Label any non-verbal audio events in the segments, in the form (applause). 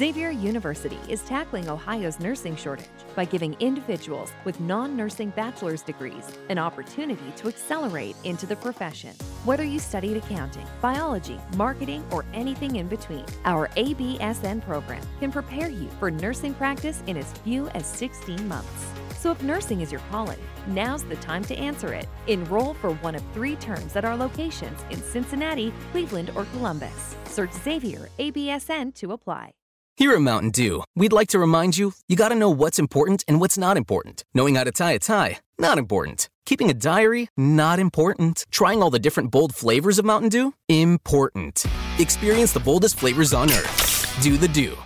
Xavier University is tackling Ohio's nursing shortage by giving individuals with non nursing bachelor's degrees an opportunity to accelerate into the profession. Whether you studied accounting, biology, marketing, or anything in between, our ABSN program can prepare you for nursing practice in as few as 16 months. So if nursing is your calling, now's the time to answer it. Enroll for one of three terms at our locations in Cincinnati, Cleveland, or Columbus. Search Xavier ABSN to apply. Here at Mountain Dew, we'd like to remind you you got to know what's important and what's not important. Knowing how to tie a tie, not important. Keeping a diary, not important. Trying all the different bold flavors of Mountain Dew, important. Experience the boldest flavors on earth. Do the Dew.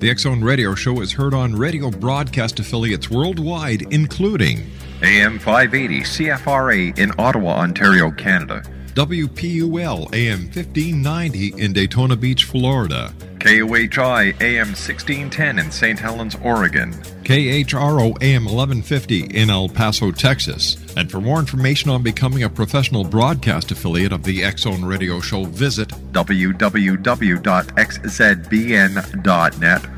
The X Zone Radio Show is heard on radio broadcast affiliates worldwide, including AM 580 CFRA in Ottawa, Ontario, Canada. WPUL AM 1590 in Daytona Beach, Florida. KOHI AM 1610 in St. Helens, Oregon. KHRO AM 1150 in El Paso, Texas. And for more information on becoming a professional broadcast affiliate of the Zone Radio Show, visit www.xzbn.net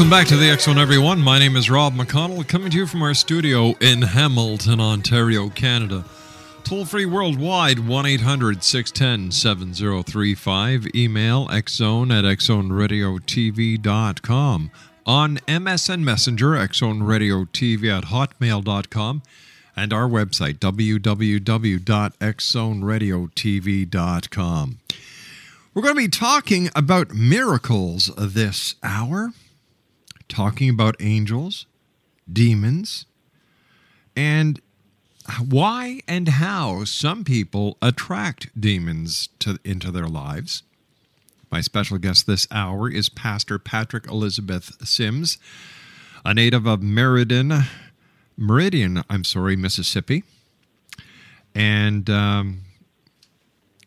Welcome back to the X Zone, everyone. My name is Rob McConnell, coming to you from our studio in Hamilton, Ontario, Canada. Toll free worldwide, 1 800 610 7035. Email xzone at xzoneradiotv.com. On MSN Messenger, xzoneradiotv at hotmail.com. And our website, www.xzoneradiotv.com. We're going to be talking about miracles this hour, talking about angels, demons, and why and how some people attract demons to, into their lives. My special guest this hour is Pastor Patrick Elizabeth Sims, a native of Meridian, Meridian, I'm sorry, Mississippi. And um,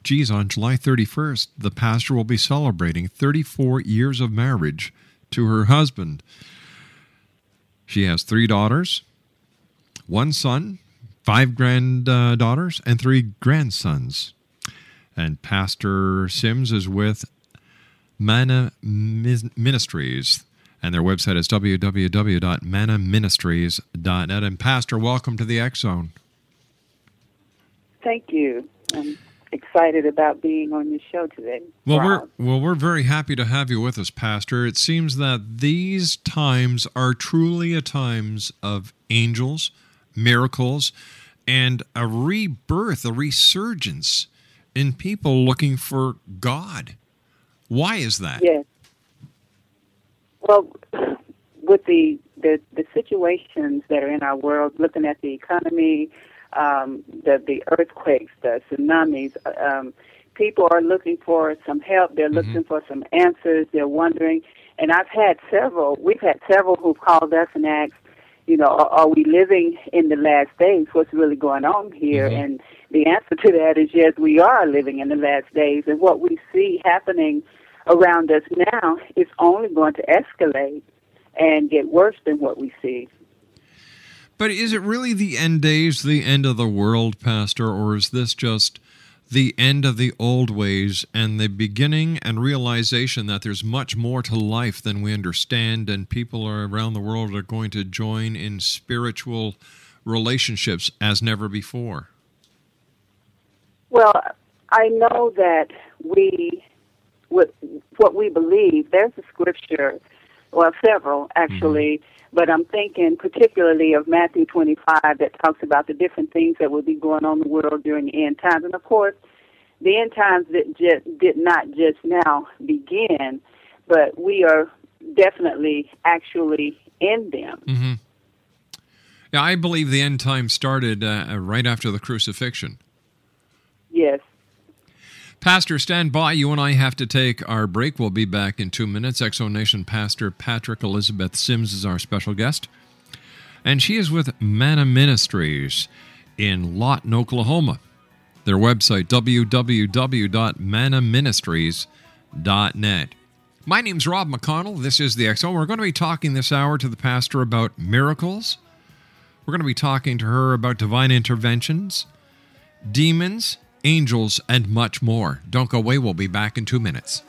geez, on July 31st, the pastor will be celebrating 34 years of marriage to her husband. She has three daughters, one son, five granddaughters, and three grandsons. And Pastor Sims is with Mana Ministries, and their website is www.manaministries.net. And Pastor, welcome to the X Zone. Thank you. I'm excited about being on your show today. Well, Rob. we're well, we're very happy to have you with us, Pastor. It seems that these times are truly a times of angels, miracles, and a rebirth, a resurgence in people looking for God. Why is that? Yes. Well, with the, the the situations that are in our world, looking at the economy, um, the the earthquakes, the tsunamis, um, people are looking for some help. They're looking for some answers. They're wondering, and I've had several. We've had several who've called us and asked, you know, are, are we living in the last days? What's really going on here? And the answer to that is yes, we are living in the last days, and what we see happening around us now is only going to escalate and get worse than what we see. But is it really the end days, the end of the world, Pastor, or is this just the end of the old ways and the beginning and realization that there's much more to life than we understand, and people are around the world are going to join in spiritual relationships as never before? Well, I know that we, what, what we believe, there's a scripture, well, several mm-hmm. actually, but I'm thinking particularly of Matthew 25 that talks about the different things that will be going on in the world during the end times. And of course, the end times that just, did not just now begin, but we are definitely actually in them. Mm-hmm. Yeah, I believe the end time started uh, right after the crucifixion. Yes. Pastor, stand by. You and I have to take our break. We'll be back in two minutes. X Zone Nation Pastor Patrick Elizabeth Sims is our special guest. And she is with Mana Ministries in Lawton, Oklahoma. Their website, www.mannaministries.net. My name's Rob McConnell. This is the X Zone. We're going to be talking this hour to the pastor about miracles. We're going to be talking to her about divine interventions, demons, angels, and much more. Don't go away. We'll be back in two minutes.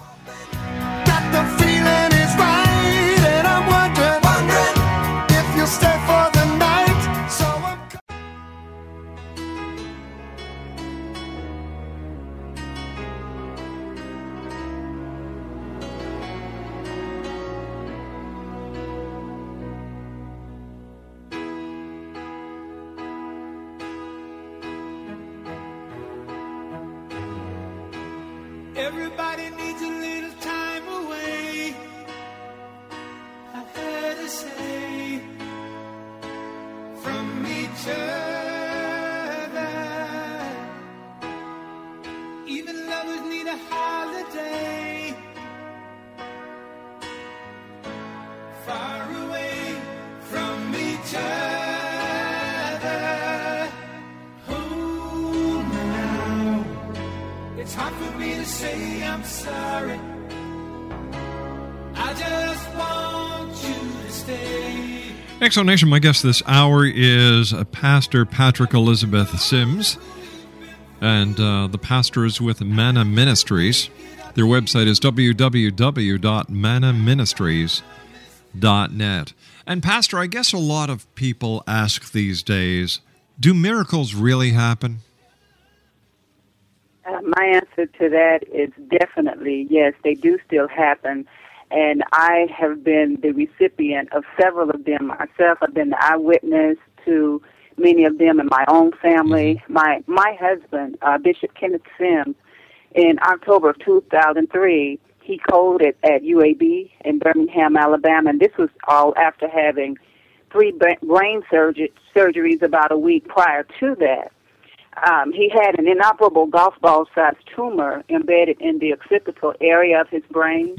It's hard for me to say I'm sorry. I just want you to stay. Exo my guest this hour is uh, Pastor Patrick Elizabeth Sims. And uh, the pastor is with Mana Ministries. Their website is www.mannaministries.net. And, Pastor, I guess a lot of people ask these days do miracles really happen? Uh, my answer to that is definitely yes, they do still happen. And I have been the recipient of several of them myself. I've been the eyewitness to many of them in my own family. My my husband, uh, Bishop Kenneth Sims, in October of 2003, he coded at UAB in Birmingham, Alabama, and this was all after having three brain surgery, surgeries about a week prior to that um, he had an inoperable golf ball sized tumor embedded in the occipital area of his brain.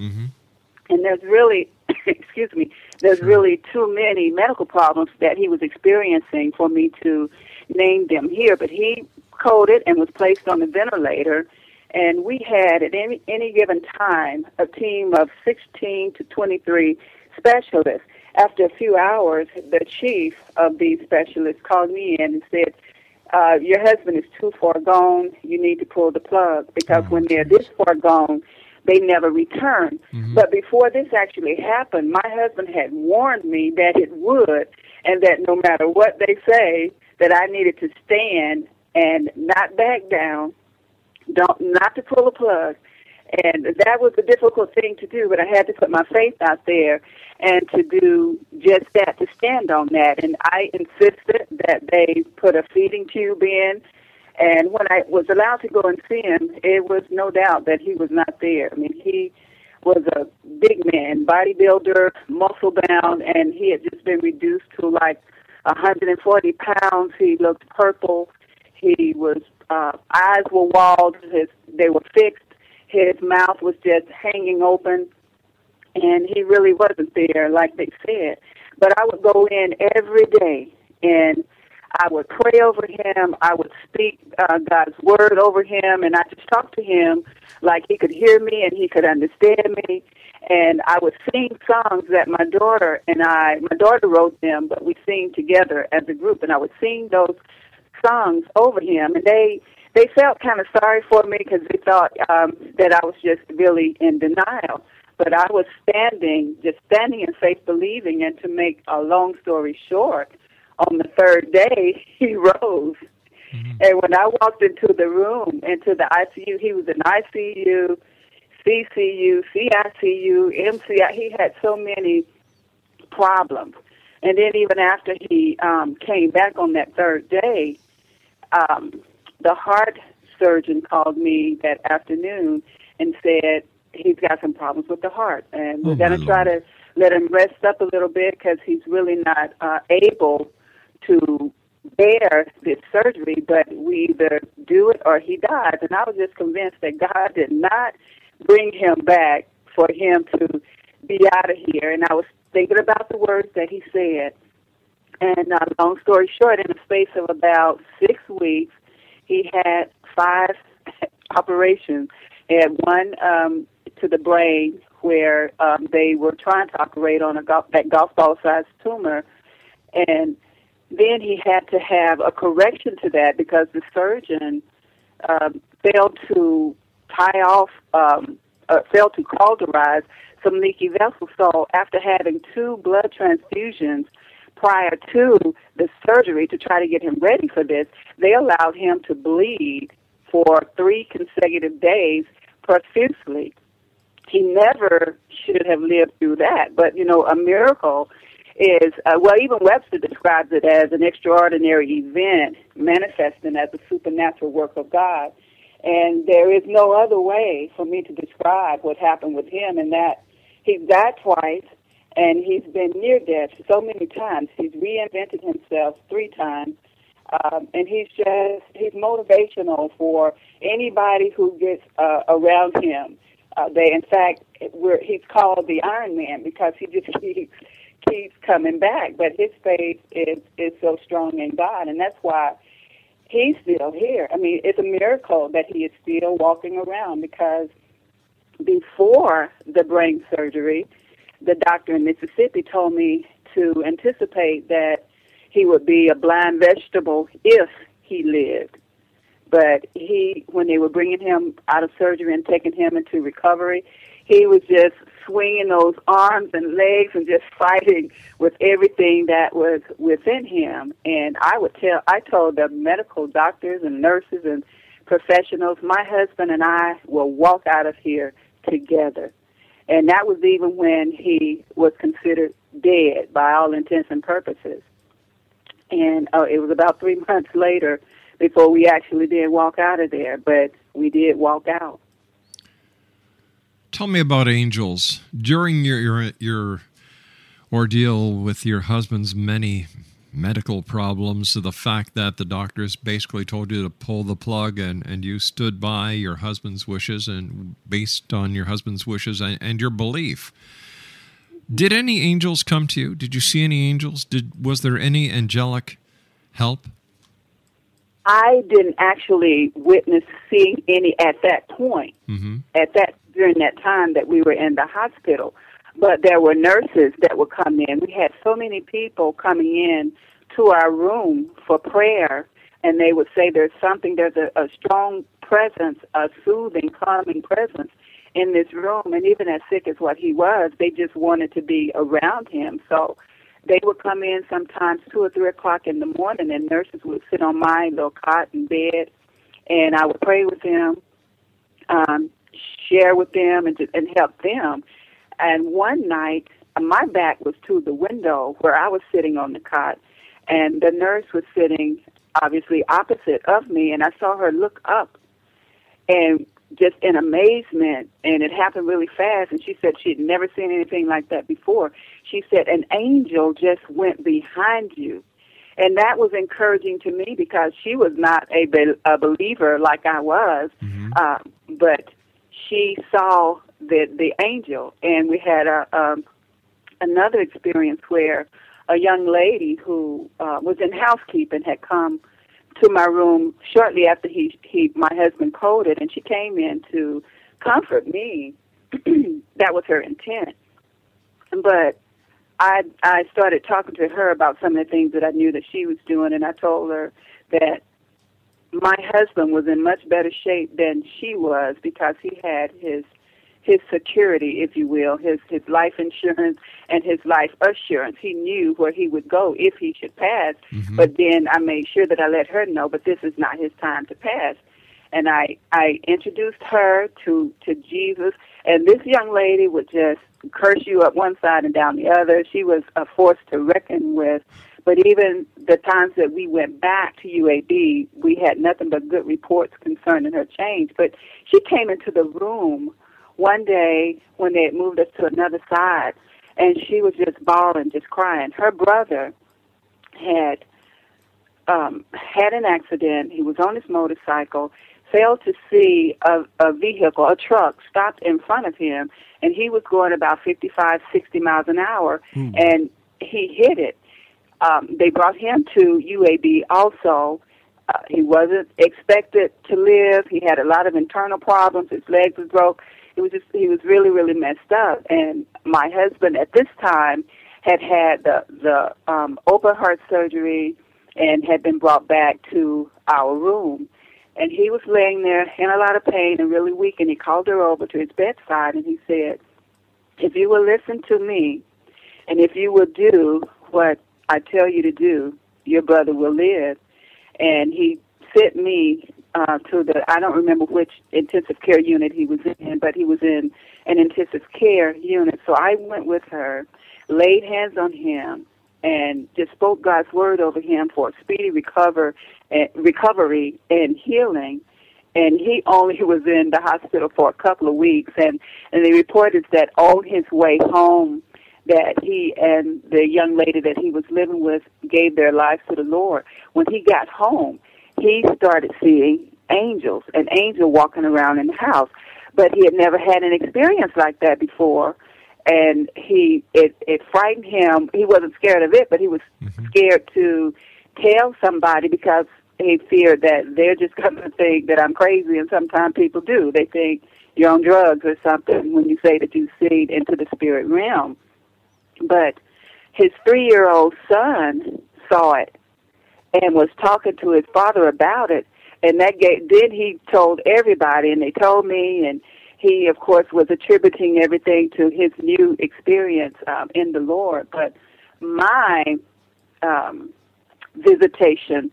And there's really, (coughs) excuse me, there's really too many medical problems that he was experiencing for me to name them here. But he coded and was placed on the ventilator. And we had at any, any given time a team of 16 to 23 specialists. After a few hours, the chief of these specialists called me in and said, uh, your husband is too far gone. You need to pull the plug because when they're this far gone, they never return. But before this actually happened, my husband had warned me that it would, and that no matter what they say, that I needed to stand and not back down, don't not to pull a plug. And that was a difficult thing to do, but I had to put my faith out there and to do just that, to stand on that. And I insisted that they put a feeding tube in. And when I was allowed to go and see him, it was no doubt that he was not there. I mean, he was a big man, bodybuilder, muscle bound, and he had just been reduced to like 140 pounds. He looked purple. He was uh, eyes were walled. His they were fixed. His mouth was just hanging open, and he really wasn't there like they said. But I would go in every day, and I would pray over him. I would speak uh, God's word over him, and I just talked to him like he could hear me and he could understand me. And I would sing songs that my daughter and I, my daughter wrote them, but we sing together as a group, and I would sing those songs over him, and they they felt kind of sorry for me because they thought um, that I was just really in denial. But I was standing, just standing in faith, believing. And to make a long story short, on the third day, (laughs) he rose. Mm-hmm. And when I walked into the room, into the ICU, he was in ICU, CCU, CICU, MCI. He had so many problems. And then even after he um, came back on that third day, um, the heart surgeon called me that afternoon and said he's got some problems with the heart, and we're Oh, going to try to let him rest up a little bit because he's really not uh, able to bear this surgery. But we either do it or he dies. And I was just convinced that God did not bring him back for him to be out of here. And I was thinking about the words that he said. And uh, long story short, in the space of about six weeks, he had five (laughs) operations. He had one um, to the brain where um, they were trying to operate on a golf, that golf ball sized tumor. And then he had to have a correction to that because the surgeon um, failed to tie off, um, uh, failed to cauterize some leaky vessels. So after having two blood transfusions prior to the surgery to try to get him ready for this, they allowed him to bleed for three consecutive days profusely. He never should have lived through that, but you know, a miracle is uh, well, even Webster describes it as an extraordinary event manifesting as a supernatural work of God. And there is no other way for me to describe what happened with him, and that he died twice, and he's been near death so many times. He's reinvented himself three times, um, and he's just he's motivational for anybody who gets uh, around him. Uh, they, in fact, we're, he's called the Iron Man because he just (laughs) keeps keeps coming back. But his faith is is so strong in God, and that's why he's still here. I mean, it's a miracle that he is still walking around because before the brain surgery, the doctor in Mississippi told me to anticipate that he would be a blind vegetable if he lived. But he, when they were bringing him out of surgery and taking him into recovery, he was just swinging those arms and legs and just fighting with everything that was within him. And I would tell, I told the medical doctors and nurses and professionals, my husband and I will walk out of here together. And that was even when he was considered dead by all intents and purposes. And uh, it was about three (laughs) months later before we actually did walk out of there, but we did walk out. Tell me about angels during your your your ordeal with your husband's many medical problems. To the fact that the doctors basically told you to pull the plug, and and you stood by your husband's wishes, and based on your husband's wishes and, and your belief. Did any angels come to you? Did you see any angels? Did was there any angelic help? I didn't actually witness seeing any at that point. Mm-hmm. At that during that time that we were in the hospital, but there were nurses that would come in. We had so many people coming in to our room for prayer, and they would say, "There's something. There's a, a strong presence, a soothing, calming presence." In this room, and even as sick as what he was, they just wanted to be around him. So they would come in sometimes two or three o'clock in the morning, and nurses would sit on my little cot and bed, and I would pray with them, um, share with them and, and help them. And one night, my back was to the window where I was sitting on the cot, and the nurse was sitting obviously opposite of me, and I saw her look up and just in amazement, and it happened really fast. And she said she had never seen anything like that before. She said, An angel just went behind you. And that was encouraging to me because she was not a, be- a believer like I was, Mm-hmm. uh, but she saw the the angel, and we had a um, another experience where a young lady who uh, was in housekeeping had come to my room shortly after he he my husband coded, and she came in to comfort me. (clears throat) that was her intent, but I I started talking to her about some of the things that I knew that she was doing, and I told her that my husband was in much better shape than she was because he had his his security, if you will, his his life insurance and his life assurance. He knew where he would go if he should pass. Mm-hmm. But then I made sure that I let her know, but this is not his time to pass. And I I introduced her to to Jesus, and this young lady would just curse you up one side and down the other. She was a force to reckon with. But even the times that we went back to UAB, we had nothing but good reports concerning her change. But she came into the room one day when they had moved us to another side, and she was just bawling, just crying. Her brother had um, had an accident. He was on his motorcycle, failed to see a, a vehicle, a truck, stopped in front of him, and he was going about fifty-five, sixty miles an hour, and he hit it. Um, they brought him to UAB also. Uh, he wasn't expected to live. He had a lot of internal problems. His legs was broke. He was just he was really really messed up. And my husband at this time had had the the um, open heart surgery and had been brought back to our room. And he was laying there in a lot of pain and really weak. And he called her over to his bedside and he said, "If you will listen to me, and if you will do what I tell you to do, your brother will live." And he sent me uh, to the I don't remember which intensive care unit he was in, but he was in an intensive care unit. So I went with her, laid hands on him, and just spoke God's word over him for speedy recover, uh, recovery and healing. And he only (laughs) was in the hospital for a couple of weeks, and and they reported that on his way home, that he and the young lady that he was living with gave their lives to the Lord. When he got home, he started seeing angels, an angel walking around in the house. But he had never had an experience like that before. And he it it frightened him. He wasn't scared of it, but he was mm-hmm. scared to tell somebody because he feared that they're just (laughs) going to think that I'm crazy and sometimes people do. They think you're on drugs or something when you say that you see into the spirit realm. But his three year old son saw it and was talking to his father about it and that gave, then he told everybody and they told me and he of course was attributing everything to his new experience um, in the lord. But my um, visitation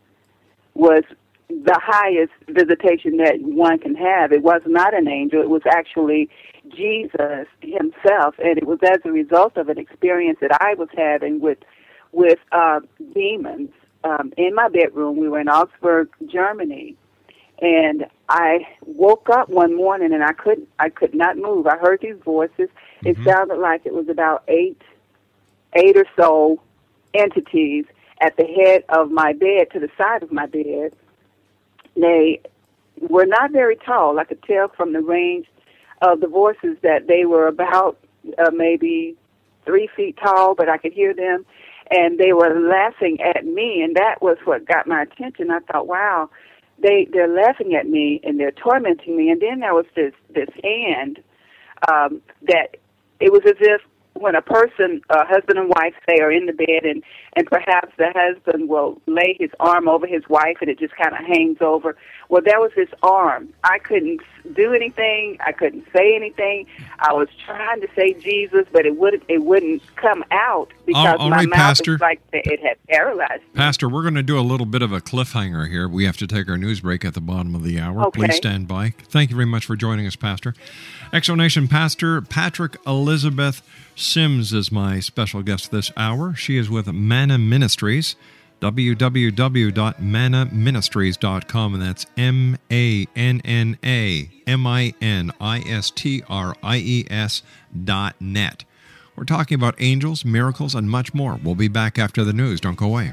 was the highest visitation that one can have. It was not an angel. It was actually jesus himself and it was as a result of an experience that i was having with with uh, demons um, in my bedroom. We were in Augsburg, Germany, and I woke up one morning and I couldn't, I could not move. I heard these voices. It sounded like it was about eight, eight or so entities at the head of my bed, to the side of my bed. They were not very tall. I could tell from the range of the voices that they were about uh, maybe three feet tall, but I could hear them and they were laughing at me and that was what got my attention. I thought wow they they're laughing at me and they're tormenting me. And then there was this this hand um that it was as if when a person a husband and wife say are in the bed and and perhaps the husband will lay his arm over his wife and it just kind of hangs over. Well there was this arm. I couldn't do anything. I couldn't say anything. I was trying to say Jesus, but it wouldn't it wouldn't come out um, because all my right, mouth Pastor. like it had paralyzed. me. Pastor, we're going to do a little bit of a cliffhanger here. We have to take our news break at the bottom of the hour. Okay. Please stand by. Thank you very much for joining us, Pastor. X Zone Nation Pastor Patrick Elizabeth Sims is my special guest this hour. She is with Mana Ministries, www.mannaministries.com, and that's M A N N A M I N I S T R I E S dot net. We're talking about angels, miracles, and much more. We'll be back after the news. Don't go away.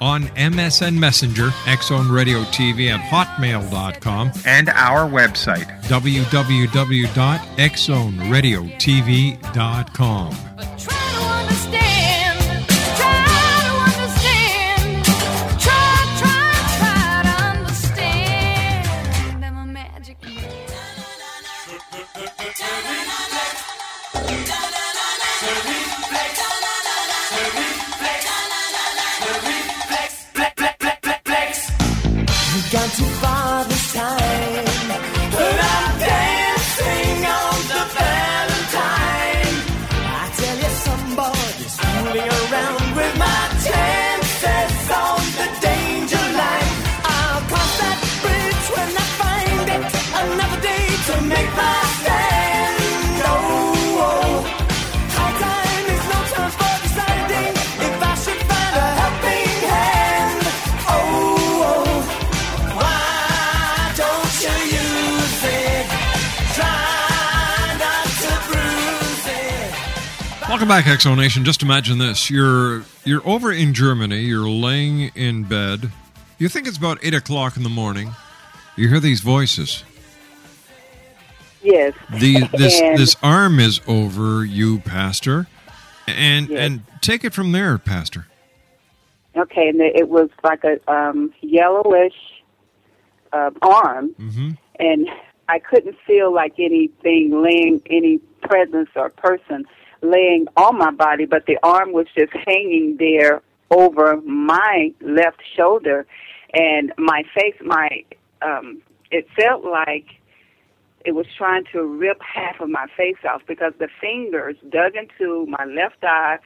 On MSN Messenger, X Zone Radio TV at hotmail.com, And our website, www.xzoneradiotv.com. Gone too far this time. Welcome back, X Zone Nation. Just imagine this: you're you're over in Germany. You're laying in bed. You think it's about eight o'clock in the morning. You hear these voices. Yes. The this And- this arm is over you, Pastor, and Yes. and take it from there, Pastor. Okay, and it was like a um, yellowish uh, arm, Mm-hmm. and I couldn't feel like anything laying, any presence or person laying on my body, but the arm was just hanging there over my left shoulder, and my face, my um, it felt like it was trying to rip half of my face off because the fingers dug into my left eye,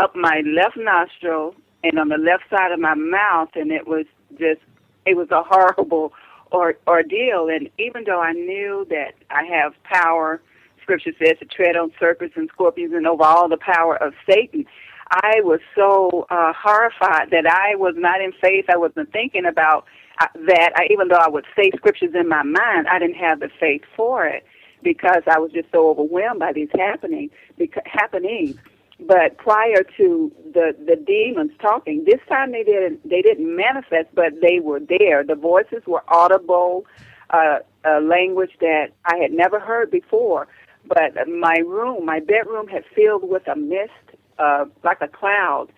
up my left nostril, and on the left side of my mouth, and it was just, it was a horrible or, ordeal. And even though I knew that I have power, Scripture says to tread on serpents and scorpions and over all the power of Satan, I was so uh, horrified that I was not in faith. I wasn't thinking about uh, that. I, even though I would say scriptures in my mind, I didn't have the faith for it because I was just so overwhelmed by these happening beca- happenings. But prior to the the demons talking, this time they didn't they didn't manifest, but they were there. The voices were audible, uh, a language that I had never heard before. But my room, my bedroom, had filled with a mist, uh, like a cloud,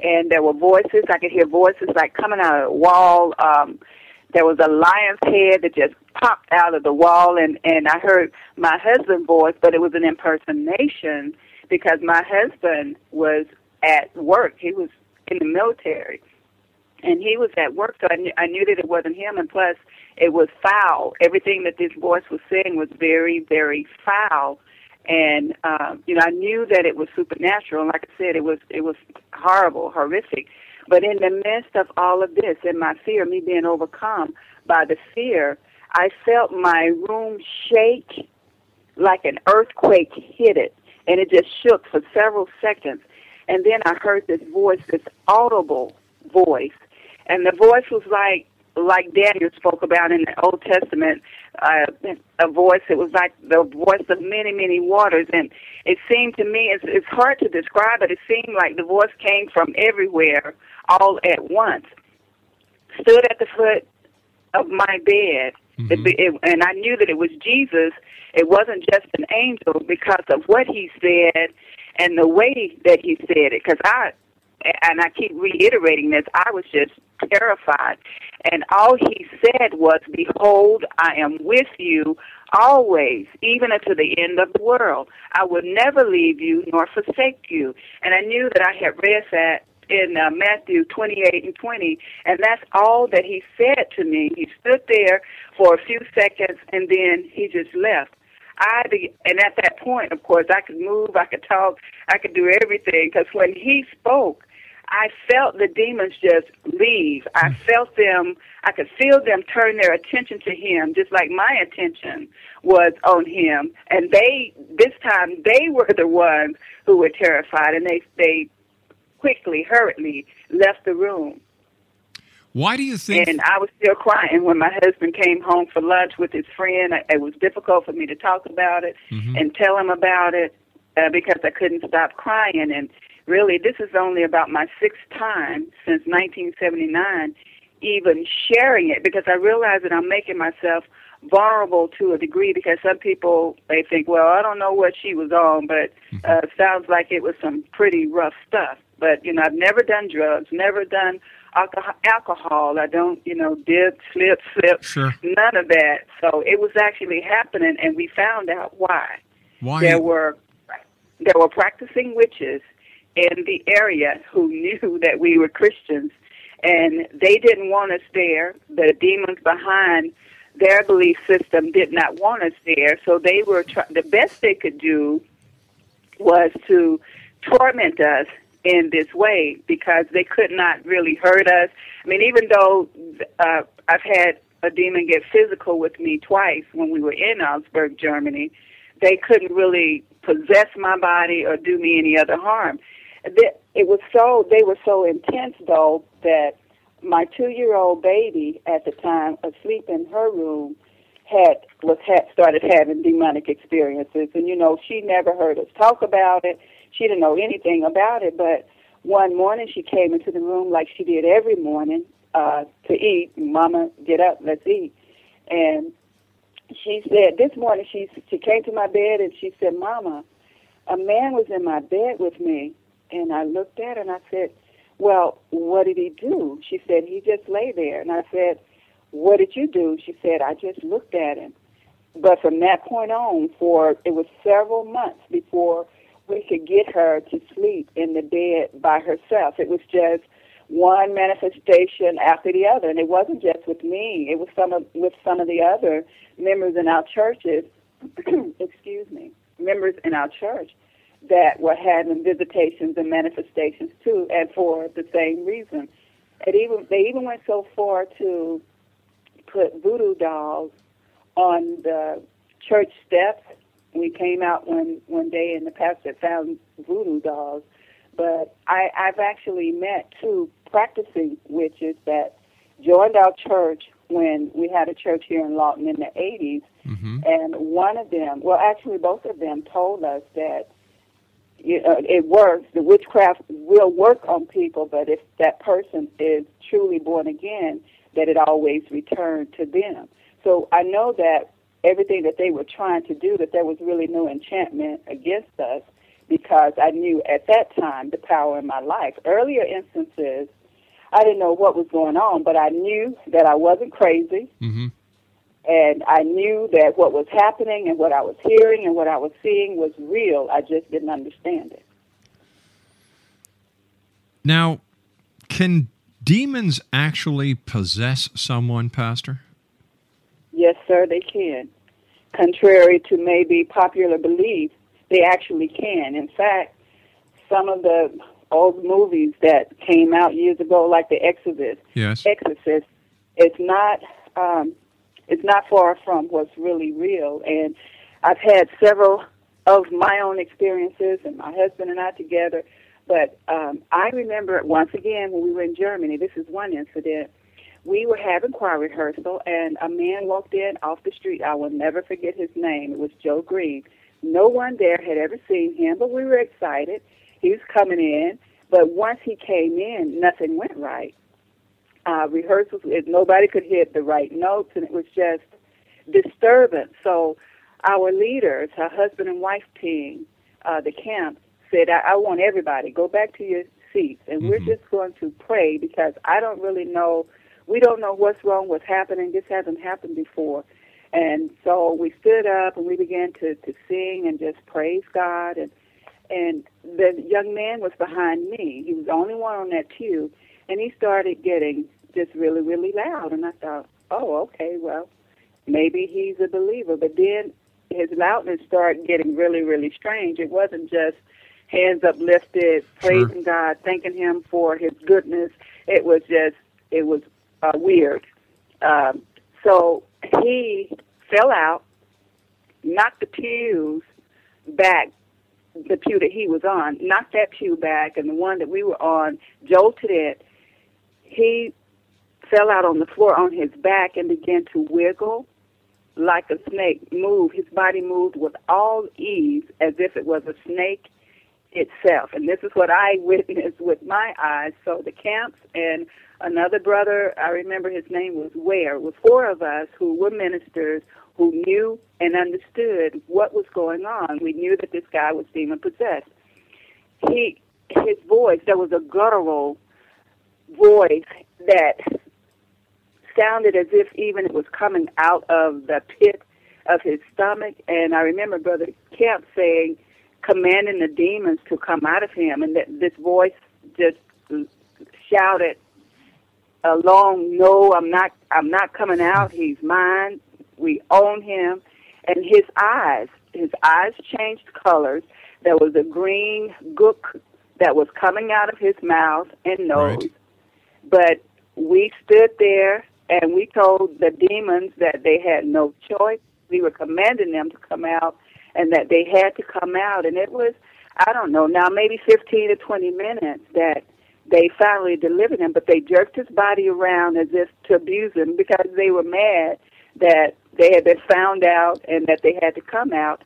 and there were voices. I could hear voices like coming out of the wall. Um, there was a lion's head that just popped out of the wall, and and I heard my husband's voice, but it was an impersonation because my husband was at work. He was in the military, and he was at work, so I knew, I knew that it wasn't him. And plus, it was foul. Everything that this voice was saying was very, very foul. And um, you know, I knew that it was supernatural. And like I said, it was it was horrible, horrific. But in the midst of all of this, and my fear, me being overcome by the fear, I felt my room shake like an earthquake hit it, and it just shook for several seconds. And then I heard this voice, this audible voice, and the voice was like like Daniel spoke about in the Old Testament, uh, a voice that was like the voice of many, many waters. And it seemed to me, it's, it's hard to describe, but it seemed like the voice came from everywhere all at once. Stood at the foot of my bed, it, it, and I knew that it was Jesus. It wasn't just an angel because of what he said and the way that he said it. Because I, and I keep reiterating this, I was just terrified. And all he said was, Behold, I am with you always, even unto the end of the world. I will never leave you nor forsake you. And I knew that I had read that in uh, Matthew 28 and 20, and that's all that he said to me. He stood there for a few seconds, and then he just left. I be, and at that point, of course, I could move, I could talk, I could do everything. Because when he spoke, I felt the demons just leave. I felt them. I could feel them turn their attention to him, just like my attention was on him. And they, this time, they (laughs) were the ones who were terrified, and they they quickly, hurriedly left the room. Why do you think? And I was still crying when my husband came home for lunch with his friend. I- It was difficult for me to talk about it and tell him about it uh, because I couldn't stop crying. And really, this is only about my sixth time since 1979 even sharing it because I realize that I'm making myself vulnerable to a degree because some people they think, well, I don't know what she was on, but uh, sounds like it was some pretty rough stuff. But you know, I've never done drugs, never done alcohol. alcohol. I don't, you know, dip, slip, slip, Sure. none of that. So it was actually happening, and we found out why. Why? There were there were practicing witches in the area who knew (laughs) that we were Christians, and they didn't want us there. The demons behind their belief system did not want us there, so they were try- the best they could do was to torment us in this way because they could not really hurt us. I mean, even though uh, I've had a demon get physical with me twice when we were in Augsburg, Germany, they couldn't really possess my body or do me any other harm. It was so they were so intense though that my two-year-old baby at the time, asleep in her room, had was had started having demonic experiences, and you know she never heard us talk about it. She didn't know anything about it, but one morning she came into the room like she did every morning uh, to eat. Mama, get up, let's eat. And she said this morning she she came to my bed and she said, "Mama, a man was in my bed with me." And I looked at her and I said, "Well, what did he do?" She said, "He just lay there." And I said, "What did you do?" She said, "I just looked at him." But from that point on, for it was several months before we could get her to sleep in the bed by herself. It was just one manifestation after the other, and it wasn't just with me. It was some of with some of the other members in our churches. (clears throat) excuse me, members in our church that were having visitations and manifestations too, and for the same reason. It even they even went so far to put voodoo dolls on the church steps. We came out one one day and the pastor and found voodoo dolls. But I, I've actually met two practicing witches that joined our church when we had a church here in Lawton in the 80s. Mm-hmm. And one of them, well, actually, both of them told us that know, it works. The witchcraft will work on people, but if that person is truly born again, that it always returned to them. So I know that everything that they were trying to do, that there was really no enchantment against us because I knew at that time the power in my life. Earlier instances, I didn't know what was going on, but I knew that I wasn't crazy. Mhm. And I knew that what was happening and what I was hearing and what I was seeing was real. I just didn't understand it. Now, can demons actually possess someone, Pastor? Yes, sir, they can. Contrary to maybe popular belief, they actually can. In fact, some of the old movies that came out years ago, like The Exorcist, Yes. Exorcist, it's not um, it's not far from what's really real. And I've had several of my own experiences, and my husband and I together. But um, I remember once again when we were in Germany. This is one incident we were having choir rehearsal, and a man walked in off the street. I will never forget his name. It was Joe Green. No one there had ever seen him, but we were excited. He was coming in, but once he came in, nothing went right. Uh, rehearsals, nobody could hit the right notes, and it was just disturbance. So our leaders, our husband and wife team, uh, the camp, said, I, I want everybody, go back to your seats, and we're just going to pray because I don't really know, we don't know what's wrong, what's happening. This hasn't happened before. And so we stood up and we began to, to sing and just praise God. And, and the young man was behind me. He was the only one on that pew. And he started getting just really, really loud. And I thought, oh, okay, well, maybe he's a believer. But then his loudness started getting really, really strange. It wasn't just hands uplifted, praising God, thanking Him for His goodness. It was just, it was uh, weird. Um, so he fell out, knocked the pews back, the pew that he was on, knocked that pew back, and the one that we were on jolted it. He fell out on the floor on his back and began to wiggle like a snake move. His body moved with all ease as if it was a snake itself. And this is what I (laughs) witnessed with my eyes. So the Kemps and another brother, I remember his name was Ware, with four of us who were ministers who knew and understood what was going on. We knew that this guy was demon possessed. He his voice, there was a guttural voice that sounded as if even it was coming out of the pit of his stomach. And I remember Brother Kemp saying, commanding the demons to come out of him, and that this voice just shouted along, "No, I'm not. I'm not coming out. He's mine. We own him." And his eyes, his eyes changed colors. There was a green gook that was coming out of his mouth and nose. Right. But we stood there and we told the demons that they had no choice. We were commanding them to come out and that they had to come out. And it was, I don't know, now maybe 15 to 20 minutes that they finally delivered him, but they jerked his body around as if to abuse him because they were mad that they had been found out and that they had to come out.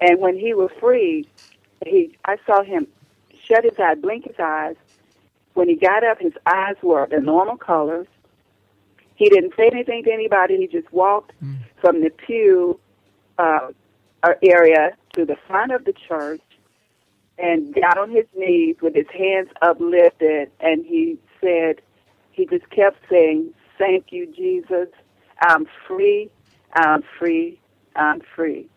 And when he was free, he I saw him shut his eye, blink his eyes. When he got up, his eyes were the normal colors. He didn't say anything to anybody. He just walked from the pew uh, uh, area to the front of the church and got on his knees with his hands uplifted, and he said, he just kept saying, "Thank you, Jesus. I'm free. I'm free. I'm free."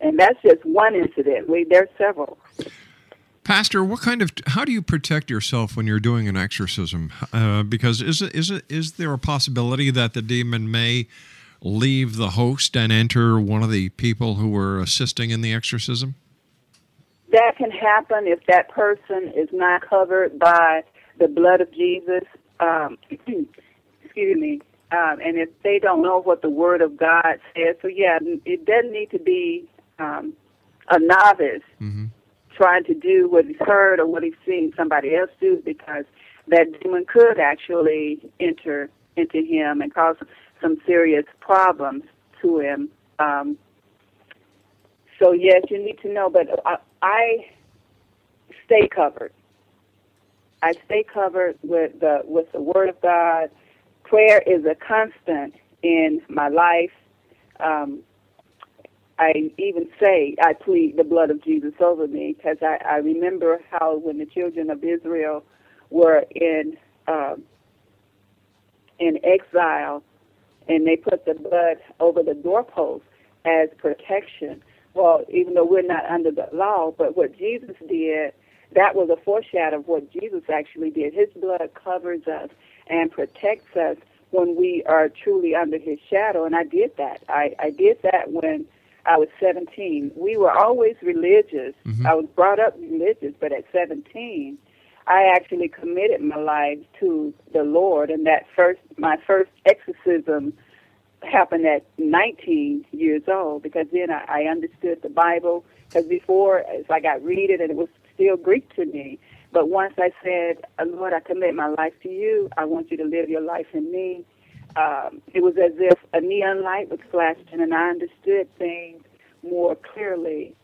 And that's just one incident. We there's several. Pastor, what kind of how do you protect yourself when you're doing an exorcism? Uh, because is it is it is there a possibility that the demon may leave the host and enter one of the people who were assisting in the exorcism? That can happen if that person is not covered by the blood of Jesus. Um, (clears throat) excuse me. Um, and if they don't know what the Word of God says, so yeah, it doesn't need to be um, a novice trying to do what he's heard or what he's seen somebody else do because that demon could actually enter into him and cause some serious problems to him. Um, so yes, you need to know, but I, I stay covered. I stay covered with the with the Word of God. Prayer is a constant in my life. Um, I even say I plead the blood of Jesus over me because I, I remember how when the children of Israel were in um, in exile and they put the blood over the doorpost as protection. Well, even though we're not under the law, but what Jesus did, that was a foreshadow of what Jesus actually did. His blood covers us and protects us when we are truly under his shadow. And I did that. I, I did that when I was 17. We were always religious. I was brought up religious, but at 17, I actually committed my life to the Lord. And that first, my first exorcism happened at 19 years old because then I, I understood the Bible. Because before, as I got read it, and it was still Greek to me. But once I said, "Uh, Lord, I commit my life to you. I want you to live your life in me. Um, it was as if a neon light was flashing, and I understood things more clearly.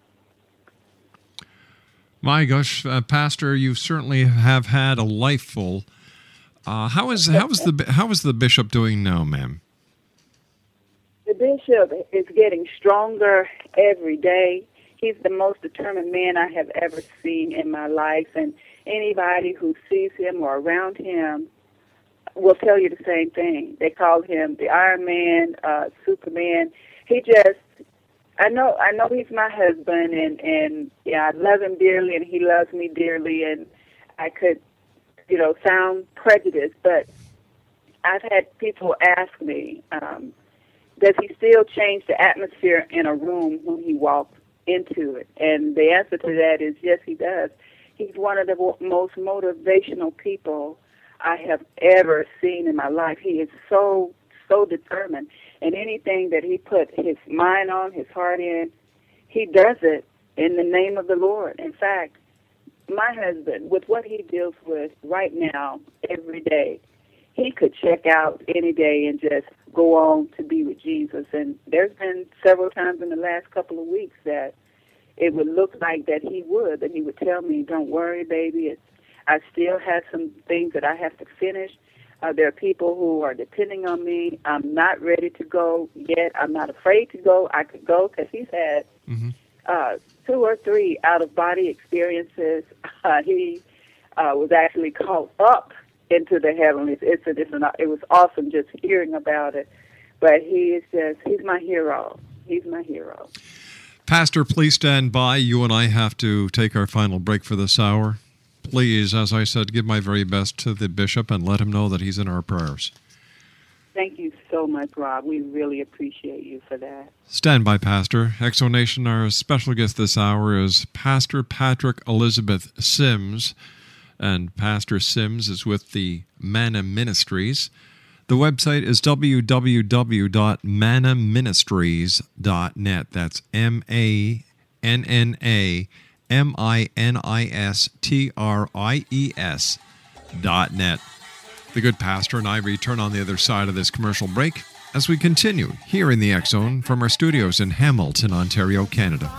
My gosh, uh, Pastor, you certainly have had a life full. Uh, how is how is the how is the bishop doing now, ma'am? The bishop is getting stronger every day. He's the most determined man I have ever seen in my life, and anybody who sees him or around him will tell you the same thing. They call him the Iron Man, uh, Superman. He just, I know, I know he's my husband, and and yeah, I love him dearly, and he loves me dearly, and I could, you know, sound prejudiced, but I've had people ask me, um, does he still change the atmosphere in a room when he walks into it? And the answer to that is yes, he does. He's one of the mo- most motivational people I have ever seen in my life. He is so so determined, and anything that he put his mind on, his heart in, he does it in the name of the Lord. In fact, my husband, with what he deals with right now, every day, he could check out any day and just go on to be with Jesus. And there's been several times in the last couple of weeks that it would look like that he would, that he would tell me, "Don't worry, baby. It's, I still have some things that I have to finish. Uh, there are people who are depending on me. I'm not ready to go yet. I'm not afraid to go. I could go because he's had uh, two or three out of body experiences. (laughs) Uh, he uh, was actually caught up into the heavenlies. It's, a, it's an, it was awesome just hearing about it. But he is just, he's my hero. He's my hero. Pastor, please stand by. You and I have to take our final break for this hour. Please, as I said, give my very best to the bishop and let him know that he's in our prayers. Thank you so much, Rob. We really appreciate you for that. Stand by, Pastor. X Zone Nation, our special guest this hour is Pastor Patrick Elizabeth Sims. And Pastor Sims is with the Manna Ministries. The website is www.mannaministries.net. That's M A N N A M I N I S T R I E S dot net. The good pastor and I return on the other side of this commercial break as we continue here in the X Zone from our studios in Hamilton, Ontario, Canada.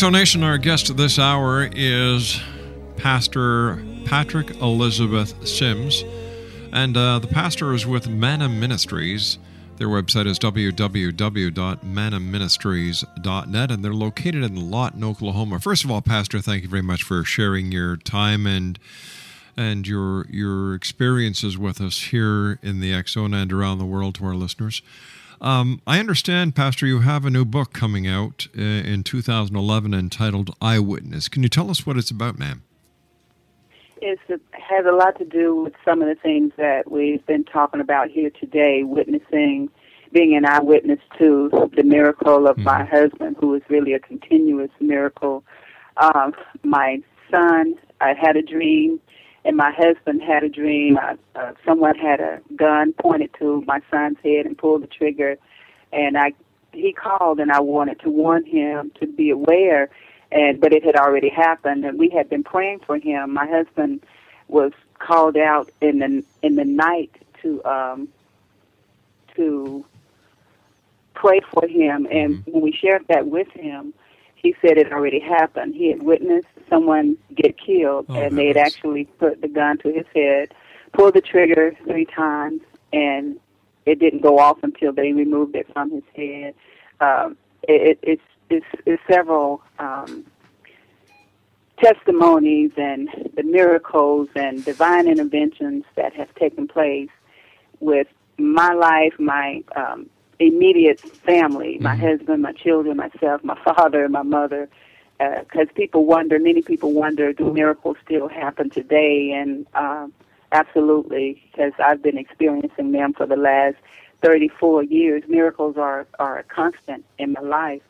X Zone Nation, our guest this hour is Pastor Patrick Elizabeth Sims. And uh, the pastor is with Manna Ministries. Their website is www.mannaministries.net, and they're located in Lawton, Oklahoma. First of all, Pastor, thank you very much for sharing your time and and your your experiences with us here in the Zone and around the world to our listeners. Um, I understand, Pastor, you have a new book coming out uh, in 2011 entitled Eyewitness. Can you tell us what it's about, ma'am? It's, it has a lot to do with some of the things that we've been talking about here today, witnessing, being an eyewitness to the miracle of my husband, who is really a continuous miracle. Um, my son, I had a dream, and my husband had a dream. Uh, uh, someone had a gun pointed to my son's head and pulled the trigger, and I he called, and I wanted to warn him to be aware. And but it had already happened and we had been praying for him. My husband was called out in the in the night to um to pray for him. And when we shared that with him he said it already happened. He had witnessed someone get killed Oh, and they had actually put the gun to his head pulled the trigger three times and it didn't go off until they removed it from his head. Um it, it it's it's, it's several um, testimonies and the miracles and divine interventions that have taken place with my life, my um, immediate family, my husband, my children, myself, my father, my mother. Because people wonder, many people wonder, do miracles still happen today? And um, absolutely, because I've been experiencing them for the last 34 years. Miracles are, are a constant in my life.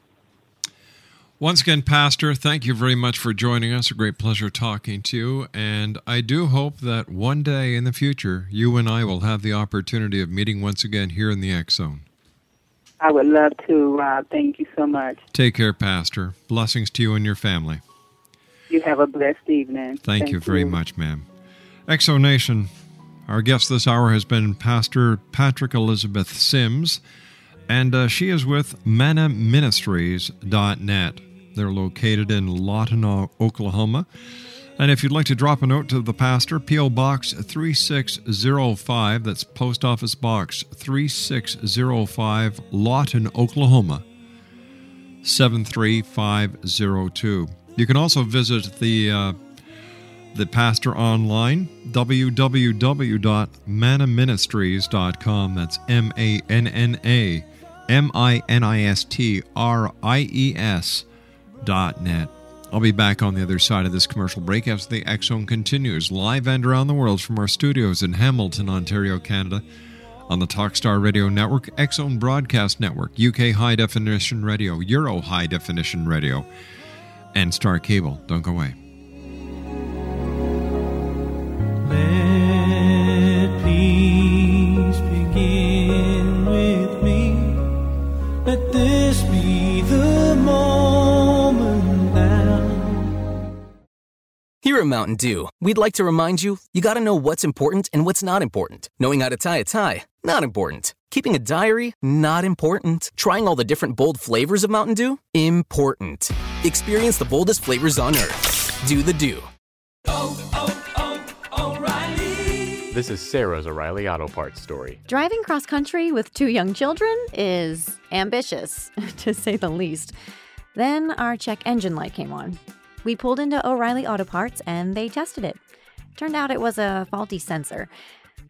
Once again, Pastor, thank you very much for joining us. A great pleasure talking to you. And I do hope that one day in the future, you and I will have the opportunity of meeting once again here in the X Zone. I would love to. Uh, thank you so much. Take care, Pastor. Blessings to you and your family. You have a blessed evening. Thank, you very much, ma'am. X Zone Nation, our guest this hour has been Pastor Patrick Elizabeth Sims, and uh, she is with mannaministries.net. They're located in Lawton, Oklahoma. And if you'd like to drop a note to the pastor, P.O. Box 3605, that's Post Office Box 3605, Lawton, Oklahoma 73502. You can also visit the uh, the pastor online www.manaministries.com that's m a n n a m i n i s t r i e s dot net I'll be back on the other side of this commercial break as the X Zone continues live and around the world from our studios in Hamilton, Ontario, Canada, on the Talkstar Radio Network, X Zone Broadcast Network, UK High Definition Radio, Euro High Definition Radio, and Star Cable. Don't go away. Here at Mountain Dew, we'd like to remind you you got to know what's important and what's not important. Knowing how to tie a tie, not important. Keeping a diary, not important. Trying all the different bold flavors of Mountain Dew, important. Experience the boldest flavors on earth. Do the Dew. This is Sarah's O'Reilly Auto Parts story. Driving cross country with two young children is ambitious, (laughs) to say the least. Then our check engine light came on. We pulled into O'Reilly Auto Parts and they tested it. Turned out it was a faulty sensor.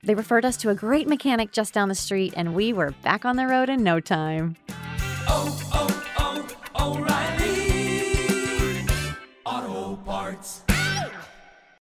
They referred us to a great mechanic just down the street and we were back on the road in no time. Oh, oh, oh, O'Reilly